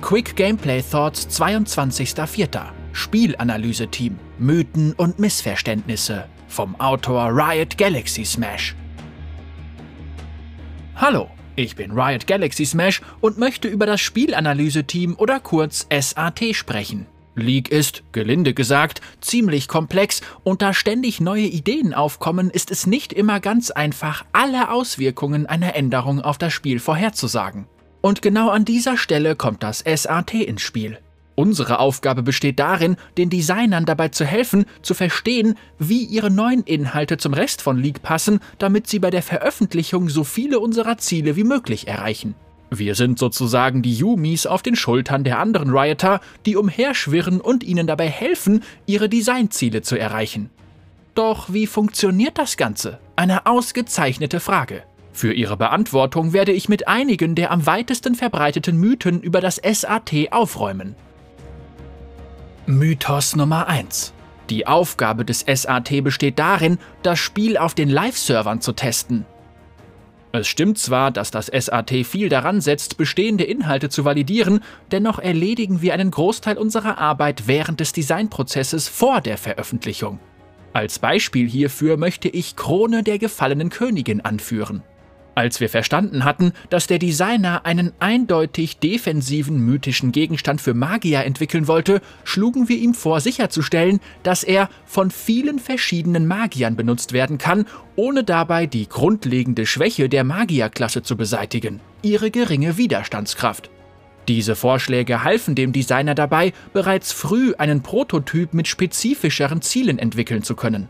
Quick Gameplay Thoughts 22.04. Spielanalyse-Team. Mythen und Missverständnisse. Vom Autor Riot Galaxy Smash. Hallo, ich bin Riot Galaxy Smash und möchte über das Spielanalyse-Team oder kurz SAT sprechen. League ist, gelinde gesagt, ziemlich komplex und da ständig neue Ideen aufkommen, ist es nicht immer ganz einfach, alle Auswirkungen einer Änderung auf das Spiel vorherzusagen. Und genau an dieser Stelle kommt das SAT ins Spiel. Unsere Aufgabe besteht darin, den Designern dabei zu helfen, zu verstehen, wie ihre neuen Inhalte zum Rest von League passen, damit sie bei der Veröffentlichung so viele unserer Ziele wie möglich erreichen. Wir sind sozusagen die Yumis auf den Schultern der anderen Rioter, die umherschwirren und ihnen dabei helfen, ihre Designziele zu erreichen. Doch wie funktioniert das Ganze? Eine ausgezeichnete Frage. Für ihre Beantwortung werde ich mit einigen der am weitesten verbreiteten Mythen über das SAT aufräumen. Mythos Nummer 1. Die Aufgabe des SAT besteht darin, das Spiel auf den Live-Servern zu testen. Es stimmt zwar, dass das SAT viel daran setzt, bestehende Inhalte zu validieren, dennoch erledigen wir einen Großteil unserer Arbeit während des Designprozesses vor der Veröffentlichung. Als Beispiel hierfür möchte ich Krone der gefallenen Königin anführen. Als wir verstanden hatten, dass der Designer einen eindeutig defensiven mythischen Gegenstand für Magier entwickeln wollte, schlugen wir ihm vor, sicherzustellen, dass er von vielen verschiedenen Magiern benutzt werden kann, ohne dabei die grundlegende Schwäche der Magierklasse zu beseitigen, ihre geringe Widerstandskraft. Diese Vorschläge halfen dem Designer dabei, bereits früh einen Prototyp mit spezifischeren Zielen entwickeln zu können.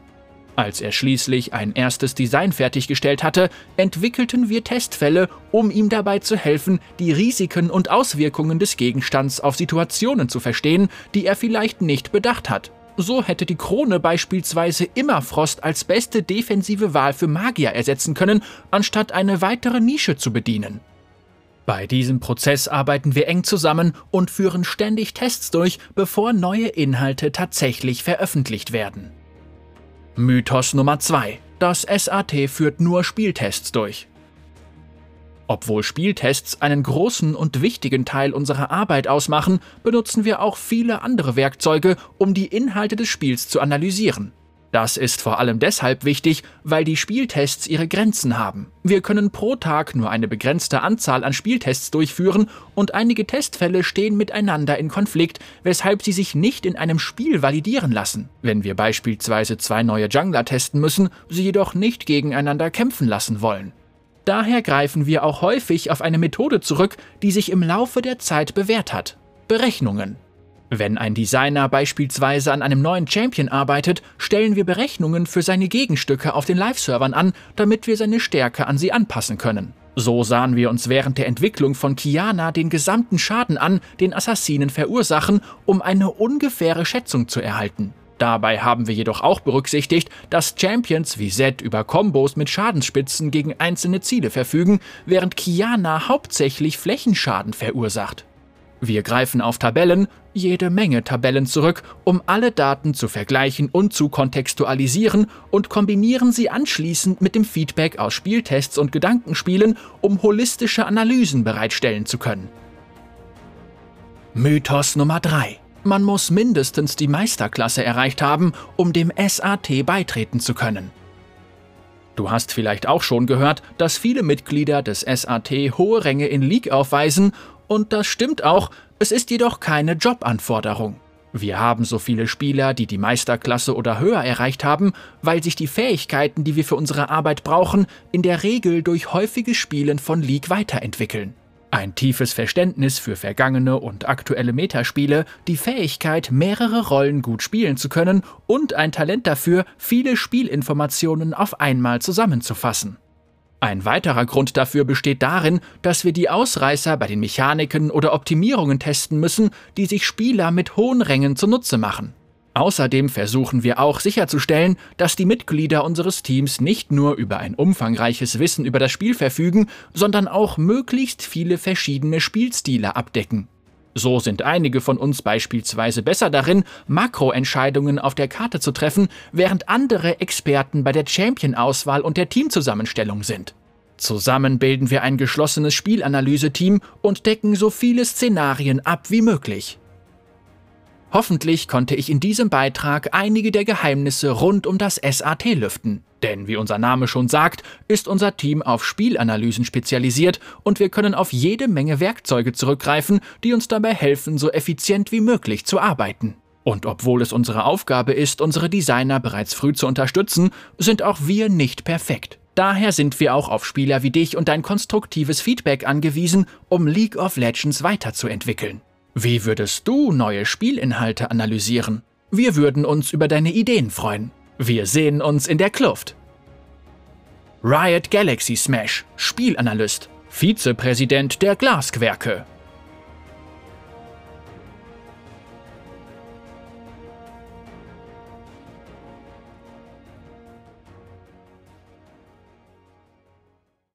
Als er schließlich ein erstes Design fertiggestellt hatte, entwickelten wir Testfälle, um ihm dabei zu helfen, die Risiken und Auswirkungen des Gegenstands auf Situationen zu verstehen, die er vielleicht nicht bedacht hat. So hätte die Krone beispielsweise Immerfrost als beste defensive Wahl für Magier ersetzen können, anstatt eine weitere Nische zu bedienen. Bei diesem Prozess arbeiten wir eng zusammen und führen ständig Tests durch, bevor neue Inhalte tatsächlich veröffentlicht werden. Mythos Nummer 2. Das SAT führt nur Spieltests durch. Obwohl Spieltests einen großen und wichtigen Teil unserer Arbeit ausmachen, benutzen wir auch viele andere Werkzeuge, um die Inhalte des Spiels zu analysieren. Das ist vor allem deshalb wichtig, weil die Spieltests ihre Grenzen haben. Wir können pro Tag nur eine begrenzte Anzahl an Spieltests durchführen und einige Testfälle stehen miteinander in Konflikt, weshalb sie sich nicht in einem Spiel validieren lassen. Wenn wir beispielsweise zwei neue Jungler testen müssen, sie jedoch nicht gegeneinander kämpfen lassen wollen. Daher greifen wir auch häufig auf eine Methode zurück, die sich im Laufe der Zeit bewährt hat. Berechnungen. Wenn ein Designer beispielsweise an einem neuen Champion arbeitet, stellen wir Berechnungen für seine Gegenstücke auf den Live-Servern an, damit wir seine Stärke an sie anpassen können. So sahen wir uns während der Entwicklung von Kiana den gesamten Schaden an, den Assassinen verursachen, um eine ungefähre Schätzung zu erhalten. Dabei haben wir jedoch auch berücksichtigt, dass Champions wie Zed über Kombos mit Schadensspitzen gegen einzelne Ziele verfügen, während Kiana hauptsächlich Flächenschaden verursacht. Wir greifen auf Tabellen, jede Menge Tabellen zurück, um alle Daten zu vergleichen und zu kontextualisieren und kombinieren sie anschließend mit dem Feedback aus Spieltests und Gedankenspielen, um holistische Analysen bereitstellen zu können. Mythos Nummer 3. Man muss mindestens die Meisterklasse erreicht haben, um dem SAT beitreten zu können. Du hast vielleicht auch schon gehört, dass viele Mitglieder des SAT hohe Ränge in League aufweisen und das stimmt auch, es ist jedoch keine Jobanforderung. Wir haben so viele Spieler, die die Meisterklasse oder höher erreicht haben, weil sich die Fähigkeiten, die wir für unsere Arbeit brauchen, in der Regel durch häufiges Spielen von League weiterentwickeln. Ein tiefes Verständnis für vergangene und aktuelle Metaspiele, die Fähigkeit, mehrere Rollen gut spielen zu können und ein Talent dafür, viele Spielinformationen auf einmal zusammenzufassen. Ein weiterer Grund dafür besteht darin, dass wir die Ausreißer bei den Mechaniken oder Optimierungen testen müssen, die sich Spieler mit hohen Rängen zunutze machen. Außerdem versuchen wir auch sicherzustellen, dass die Mitglieder unseres Teams nicht nur über ein umfangreiches Wissen über das Spiel verfügen, sondern auch möglichst viele verschiedene Spielstile abdecken. So sind einige von uns beispielsweise besser darin, Makroentscheidungen auf der Karte zu treffen, während andere Experten bei der Champion-Auswahl und der Teamzusammenstellung sind. Zusammen bilden wir ein geschlossenes Spielanalyse-Team und decken so viele Szenarien ab wie möglich. Hoffentlich konnte ich in diesem Beitrag einige der Geheimnisse rund um das SAT lüften. Denn wie unser Name schon sagt, ist unser Team auf Spielanalysen spezialisiert und wir können auf jede Menge Werkzeuge zurückgreifen, die uns dabei helfen, so effizient wie möglich zu arbeiten. Und obwohl es unsere Aufgabe ist, unsere Designer bereits früh zu unterstützen, sind auch wir nicht perfekt. Daher sind wir auch auf Spieler wie dich und dein konstruktives Feedback angewiesen, um League of Legends weiterzuentwickeln. Wie würdest du neue Spielinhalte analysieren? Wir würden uns über deine Ideen freuen. Wir sehen uns in der Kluft. Riot Galaxy Smash, Spielanalyst, Vizepräsident der Glasquerke.